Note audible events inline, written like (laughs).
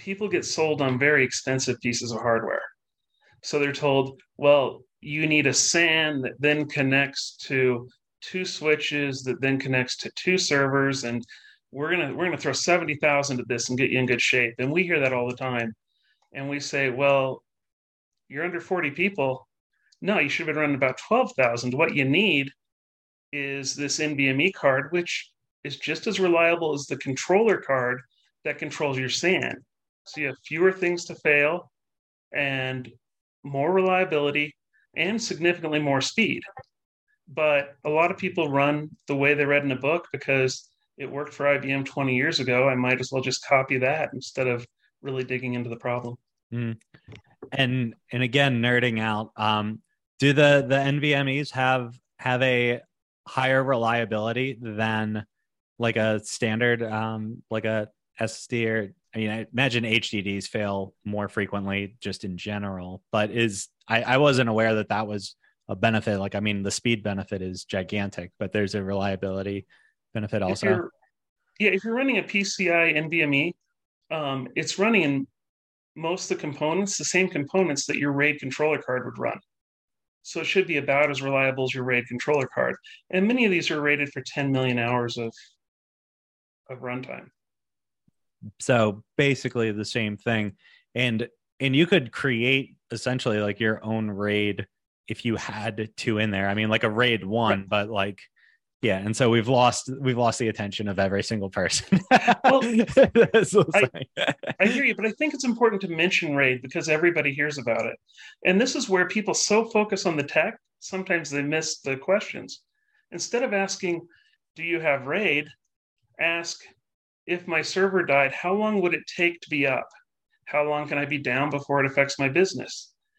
people get sold on very expensive pieces of hardware. So they're told, well, you need a SAN that then connects to two switches that then connects to two servers and we're gonna we're gonna throw 70,000 at this and get you in good shape. And we hear that all the time. And we say, well, you're under 40 people. No, you should have been running about 12,000. What you need is this NVMe card, which is just as reliable as the controller card that controls your SAN. So you have fewer things to fail and more reliability and significantly more speed. But a lot of people run the way they read in a book because it worked for IBM 20 years ago. I might as well just copy that instead of really digging into the problem. Mm. And and again, nerding out. Um, do the the NVMEs have have a higher reliability than like a standard um, like a SSD or I mean, I imagine HDDs fail more frequently just in general, but is I, I wasn't aware that that was a benefit. Like, I mean, the speed benefit is gigantic, but there's a reliability benefit also. yeah, if you're running a PCI NVMe, um, it's running in most of the components, the same components that your RAID controller card would run. So it should be about as reliable as your RAID controller card. And many of these are rated for 10 million hours of of runtime. So basically the same thing. And and you could create essentially like your own raid if you had two in there. I mean like a raid one, right. but like yeah, and so we've lost we've lost the attention of every single person. (laughs) well, I, (laughs) I, hear you, but I think it's important to mention RAID because everybody hears about it, and this is where people so focus on the tech sometimes they miss the questions. Instead of asking, "Do you have RAID?" ask, if my server died, how long would it take to be up? How long can I be down before it affects my business?